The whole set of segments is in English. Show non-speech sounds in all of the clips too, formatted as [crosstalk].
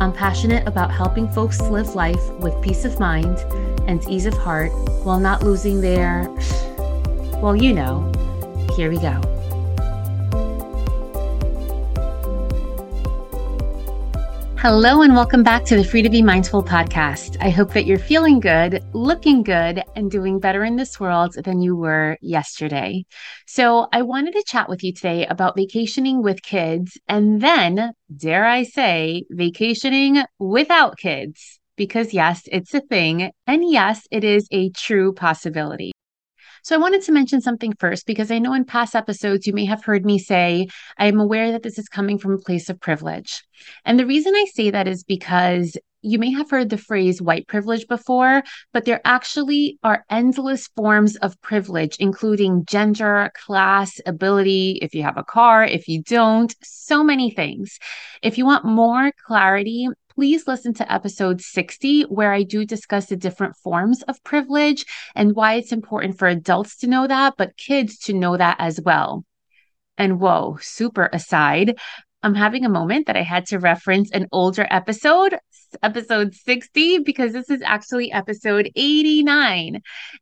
I'm passionate about helping folks live life with peace of mind and ease of heart while not losing their, well, you know. Here we go. Hello, and welcome back to the Free to Be Mindful podcast. I hope that you're feeling good, looking good, and doing better in this world than you were yesterday. So, I wanted to chat with you today about vacationing with kids and then, dare I say, vacationing without kids. Because, yes, it's a thing. And yes, it is a true possibility. So I wanted to mention something first because I know in past episodes you may have heard me say, I am aware that this is coming from a place of privilege. And the reason I say that is because you may have heard the phrase white privilege before, but there actually are endless forms of privilege, including gender, class, ability, if you have a car, if you don't, so many things. If you want more clarity please listen to episode 60, where I do discuss the different forms of privilege and why it's important for adults to know that, but kids to know that as well. And whoa, super aside, I'm having a moment that I had to reference an older episode, episode 60, because this is actually episode 89.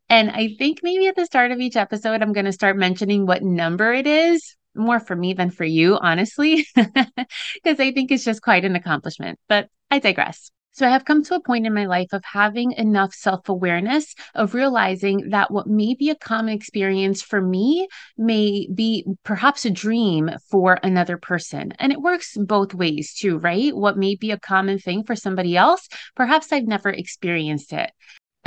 And I think maybe at the start of each episode, I'm going to start mentioning what number it is more for me than for you, honestly, [laughs] because I think it's just quite an accomplishment. But I digress. So I have come to a point in my life of having enough self awareness of realizing that what may be a common experience for me may be perhaps a dream for another person. And it works both ways too, right? What may be a common thing for somebody else, perhaps I've never experienced it.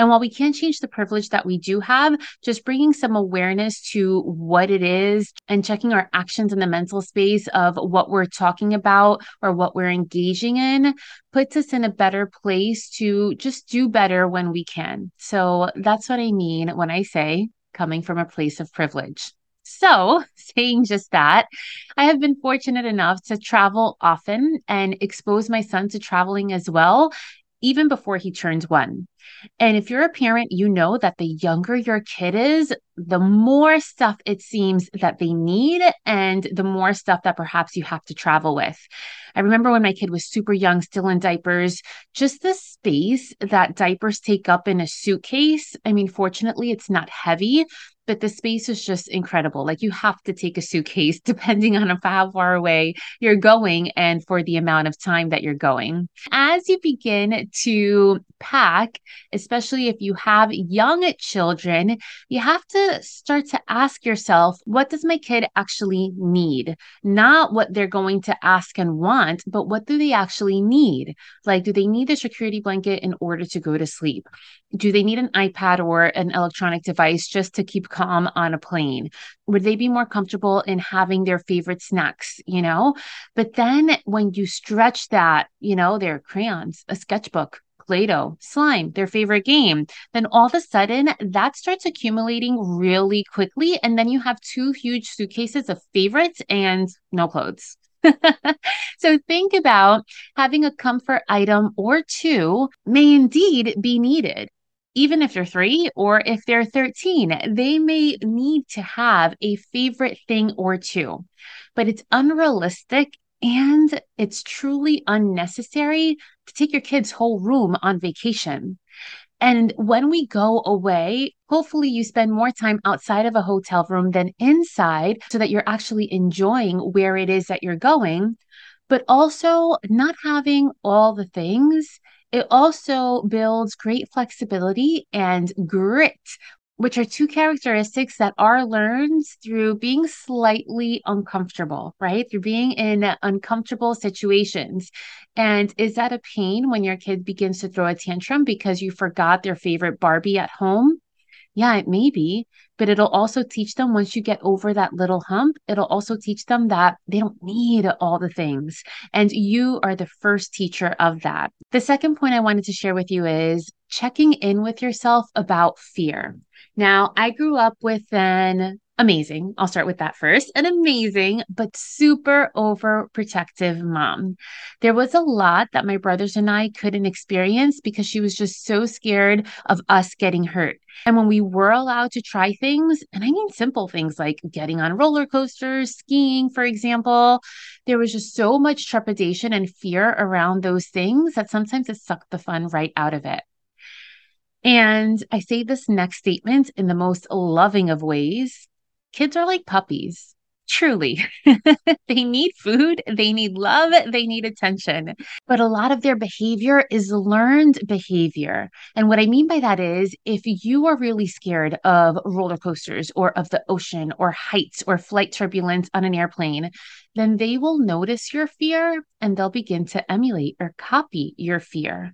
And while we can't change the privilege that we do have, just bringing some awareness to what it is and checking our actions in the mental space of what we're talking about or what we're engaging in puts us in a better place to just do better when we can. So that's what I mean when I say coming from a place of privilege. So, [laughs] saying just that, I have been fortunate enough to travel often and expose my son to traveling as well, even before he turns one. And if you're a parent, you know that the younger your kid is, the more stuff it seems that they need, and the more stuff that perhaps you have to travel with. I remember when my kid was super young, still in diapers, just the space that diapers take up in a suitcase. I mean, fortunately, it's not heavy, but the space is just incredible. Like you have to take a suitcase [laughs] depending on how far away you're going and for the amount of time that you're going. As you begin to pack, especially if you have young children, you have to start to ask yourself, what does my kid actually need? Not what they're going to ask and want, but what do they actually need? Like, do they need a security blanket in order to go to sleep? Do they need an iPad or an electronic device just to keep calm on a plane? Would they be more comfortable in having their favorite snacks, you know? But then when you stretch that, you know, their crayons, a sketchbook, Play Doh, slime, their favorite game, then all of a sudden that starts accumulating really quickly. And then you have two huge suitcases of favorites and no clothes. [laughs] so think about having a comfort item or two may indeed be needed even if they're three or if they're 13, they may need to have a favorite thing or two. But it's unrealistic and it's truly unnecessary to take your kid's whole room on vacation. And when we go away, hopefully you spend more time outside of a hotel room than inside so that you're actually enjoying where it is that you're going. But also, not having all the things it also builds great flexibility and grit, which are two characteristics that are learned through being slightly uncomfortable, right? Through being in uncomfortable situations. And is that a pain when your kid begins to throw a tantrum because you forgot their favorite Barbie at home? Yeah, it may be, but it'll also teach them once you get over that little hump, it'll also teach them that they don't need all the things. And you are the first teacher of that. The second point I wanted to share with you is checking in with yourself about fear. Now, I grew up with an amazing. I'll start with that first. An amazing, but super overprotective mom. There was a lot that my brothers and I couldn't experience because she was just so scared of us getting hurt. And when we were allowed to try things, and I mean simple things like getting on roller coasters, skiing, for example, there was just so much trepidation and fear around those things that sometimes it sucked the fun right out of it. And I say this next statement in the most loving of ways kids are like puppies. Truly, [laughs] they need food, they need love, they need attention. But a lot of their behavior is learned behavior. And what I mean by that is if you are really scared of roller coasters or of the ocean or heights or flight turbulence on an airplane, then they will notice your fear and they'll begin to emulate or copy your fear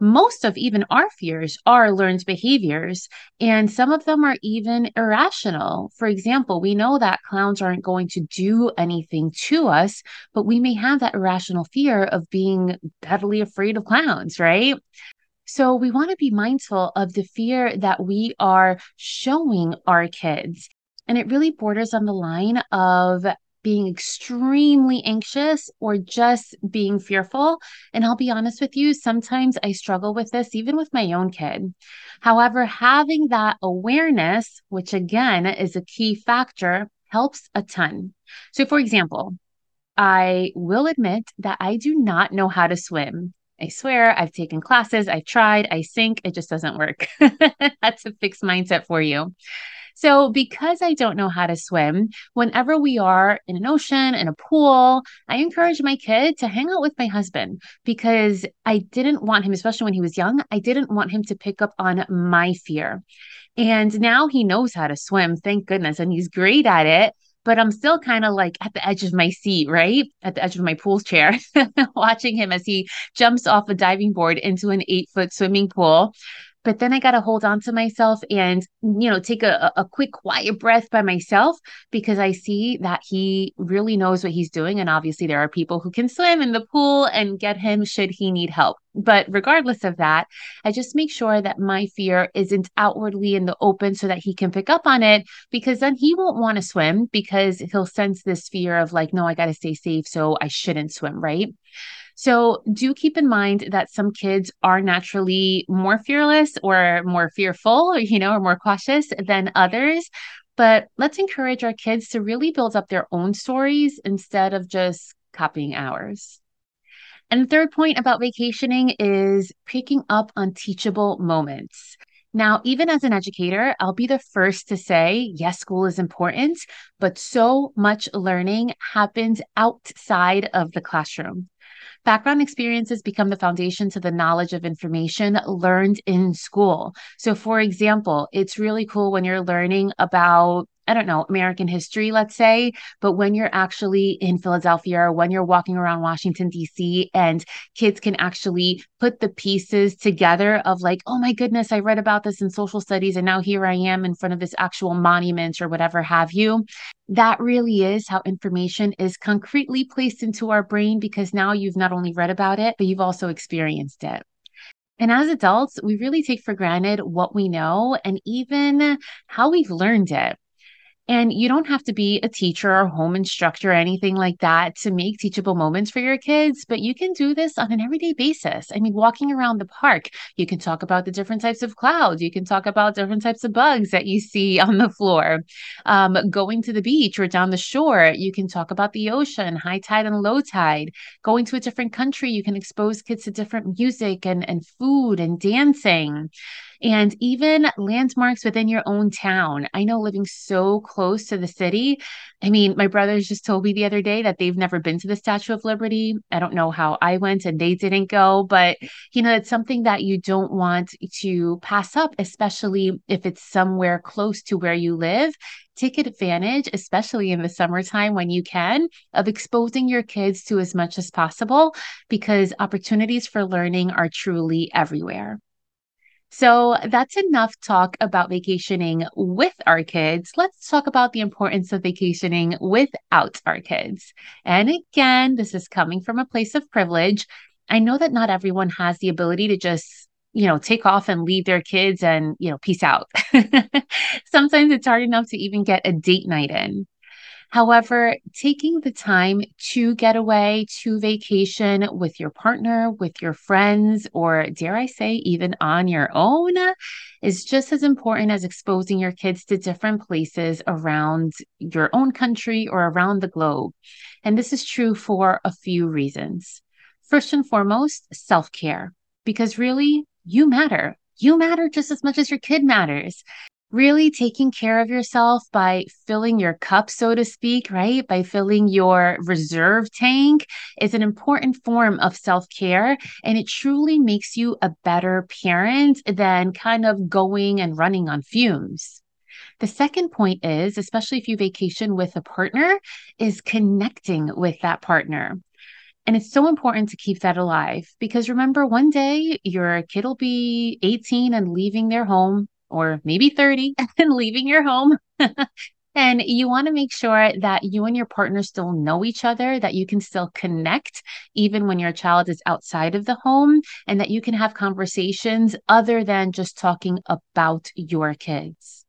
most of even our fears are learned behaviors, and some of them are even irrational. For example, we know that clowns aren't going to do anything to us, but we may have that irrational fear of being deadly afraid of clowns, right? So we want to be mindful of the fear that we are showing our kids. And it really borders on the line of being extremely anxious or just being fearful. And I'll be honest with you, sometimes I struggle with this, even with my own kid. However, having that awareness, which again is a key factor, helps a ton. So, for example, I will admit that I do not know how to swim. I swear I've taken classes, I've tried, I sink, it just doesn't work. [laughs] That's a fixed mindset for you. So, because I don't know how to swim, whenever we are in an ocean, in a pool, I encourage my kid to hang out with my husband because I didn't want him, especially when he was young, I didn't want him to pick up on my fear. And now he knows how to swim, thank goodness, and he's great at it but I'm still kind of like at the edge of my seat, right? At the edge of my pool chair, [laughs] watching him as he jumps off a diving board into an eight foot swimming pool. But then I got to hold on to myself and, you know, take a, a quick, quiet breath by myself because I see that he really knows what he's doing. And obviously, there are people who can swim in the pool and get him should he need help. But regardless of that, I just make sure that my fear isn't outwardly in the open so that he can pick up on it because then he won't want to swim because he'll sense this fear of like, no, I got to stay safe. So I shouldn't swim, right? So do keep in mind that some kids are naturally more fearless or more fearful, you know, or more cautious than others. But let's encourage our kids to really build up their own stories instead of just copying ours. And the third point about vacationing is picking up on teachable moments. Now, even as an educator, I'll be the first to say, yes, school is important, but so much learning happens outside of the classroom. Background experiences become the foundation to the knowledge of information learned in school. So, for example, it's really cool when you're learning about I don't know, American history, let's say, but when you're actually in Philadelphia or when you're walking around Washington, D.C., and kids can actually put the pieces together of like, oh my goodness, I read about this in social studies, and now here I am in front of this actual monument or whatever have you. That really is how information is concretely placed into our brain because now you've not only read about it, but you've also experienced it. And as adults, we really take for granted what we know and even how we've learned it. And you don't have to be a teacher or home instructor or anything like that to make teachable moments for your kids, but you can do this on an everyday basis. I mean, walking around the park, you can talk about the different types of clouds. You can talk about different types of bugs that you see [laughs] on the floor. Um, going to the beach or down the shore, you can talk about the ocean, high tide and low tide. Going to a different country, you can expose kids to different music and, and food and dancing and even landmarks within your own town. I know living so close to the city. I mean, my brothers just told me the other day that they've never been to the Statue of Liberty. I don't know how I went and they didn't go, but you know, it's something that you don't want to pass up, especially if it's somewhere close to where you live take advantage, especially in the summertime when you can, of exposing your kids to as much as possible because opportunities for learning are truly everywhere. So that's enough talk about vacationing with our kids. Let's talk about the importance of vacationing without our kids. And again, this is coming from a place of privilege. I know that not everyone has the ability to just you know, take off and leave their kids and, you know, peace out. [laughs] Sometimes it's hard enough to even get a date night in. However, taking the time to get away to vacation with your partner, with your friends, or dare I say, even on your own, is just as important as exposing your kids to different places around your own country or around the globe. And this is true for a few reasons. First and foremost, self care, because really, you matter. You matter just as much as your kid matters really taking care of yourself by filling your cup, so to speak, right? By filling your reserve tank is an important form of self care. And it truly makes you a better parent than kind of going and running on fumes. The second point is, especially if you vacation with a partner, is connecting with that partner. And it's so important to keep that alive because remember, one day your kid will be 18 and leaving their home or maybe 30 [laughs] and leaving your home. [laughs] and you want to make sure that you and your partner still know each other, that you can still connect even when your child is outside of the home, and that you can have conversations other than just talking about your kids.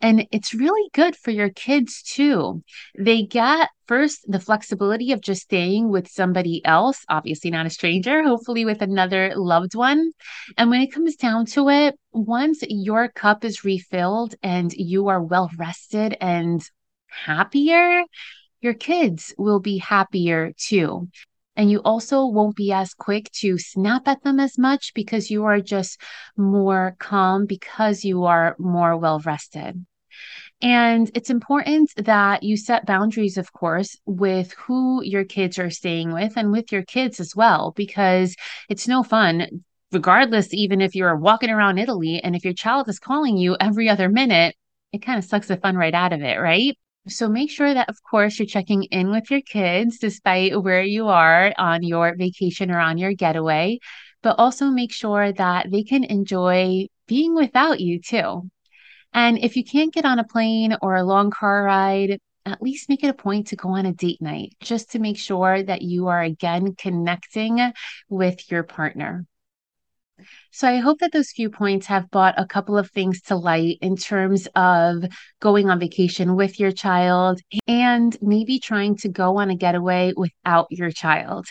And it's really good for your kids too. They get first the flexibility of just staying with somebody else, obviously not a stranger, hopefully with another loved one. And when it comes down to it, once your cup is refilled and you are well rested and happier, your kids will be happier too. And you also won't be as quick to snap at them as much because you are just more calm because you are more well rested. And it's important that you set boundaries, of course, with who your kids are staying with and with your kids as well, because it's no fun, regardless, even if you're walking around Italy and if your child is calling you every other minute, it kind of sucks the fun right out of it, right? So make sure that, of course, you're checking in with your kids despite where you are on your vacation or on your getaway, but also make sure that they can enjoy being without you too. And if you can't get on a plane or a long car ride, at least make it a point to go on a date night just to make sure that you are again connecting with your partner. So I hope that those few points have brought a couple of things to light in terms of going on vacation with your child and maybe trying to go on a getaway without your child.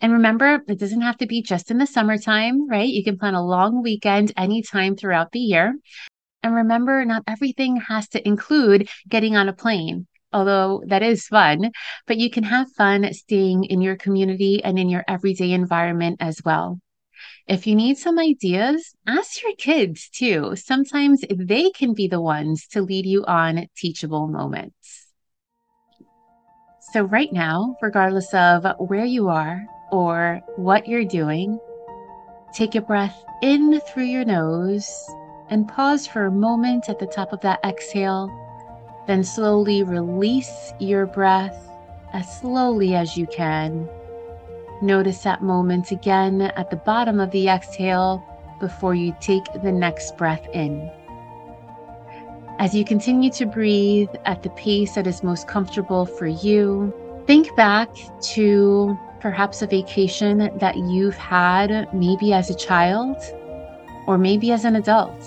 And remember, it doesn't have to be just in the summertime, right? You can plan a long weekend anytime throughout the year. And remember, not everything has to include getting on a plane although that is fun, but you can have fun staying in your community and in your everyday environment as well. If you need some ideas, ask your kids too. Sometimes they can be the ones to lead you on teachable moments. So, right now, regardless of where you are or what you're doing, take a breath in through your nose and pause for a moment at the top of that exhale. Then slowly release your breath as slowly as you can Notice that moment again at the bottom of the exhale before you take the next breath in. As you continue to breathe at the pace that is most comfortable for you, think back to perhaps a vacation that you've had maybe as a child or maybe as an adult.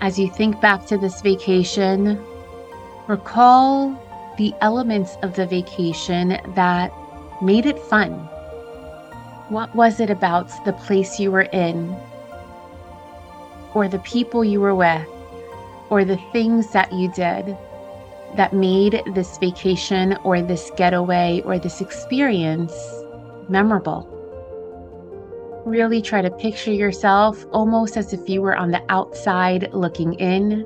As you think back to this vacation, recall the elements of the vacation that made it fun? What was it about the place you were in, or the people you were with, or the things that you did that made this vacation or this getaway or this experience memorable? Really try to picture yourself almost as if you were on the outside looking in.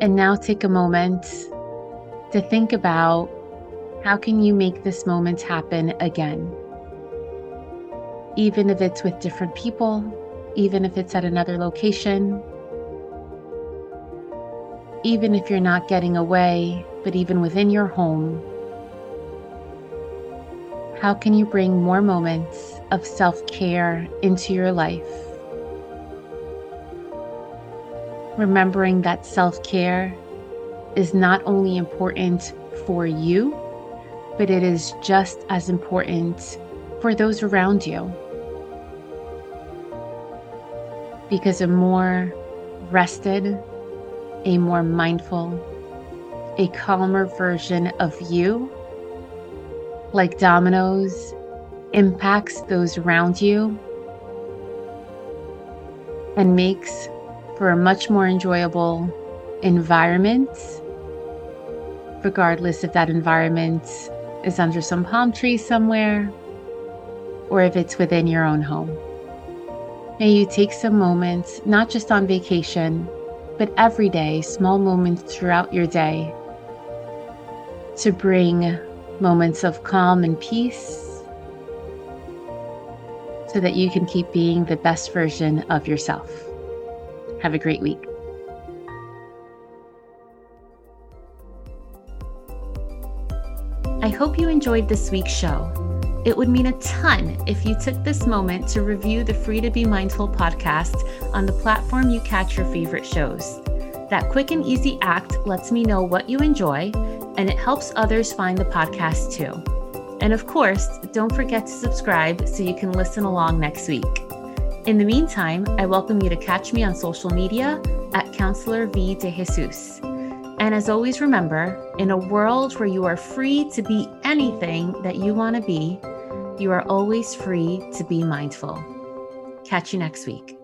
And now take a moment to think about how can you make this moment happen again? Even if it's with different people, even if it's at another location, even if you're not getting away, but even within your home, how can you bring more moments of self care into your life. Remembering that self care is not only important for you, but it is just as important for those around you. Because a more rested, a more mindful, a calmer version of you, like dominoes, impacts those around you and makes for a much more enjoyable environment, regardless if that environment is under some palm tree somewhere or if it's within your own home. May you take some moments, not just on vacation, but every day, small moments throughout your day, to bring moments of calm and peace so that you can keep being the best version of yourself. Have a great week. Hope you enjoyed this week's show. It would mean a ton if you took this moment to review the Free to Be Mindful podcast on the platform you catch your favorite shows. That quick and easy act lets me know what you enjoy, and it helps others find the podcast too. And of course, don't forget to subscribe so you can listen along next week. In the meantime, I welcome you to catch me on social media at Counselor V de Jesus. And as always, remember in a world where you are free to be anything that you want to be, you are always free to be mindful. Catch you next week.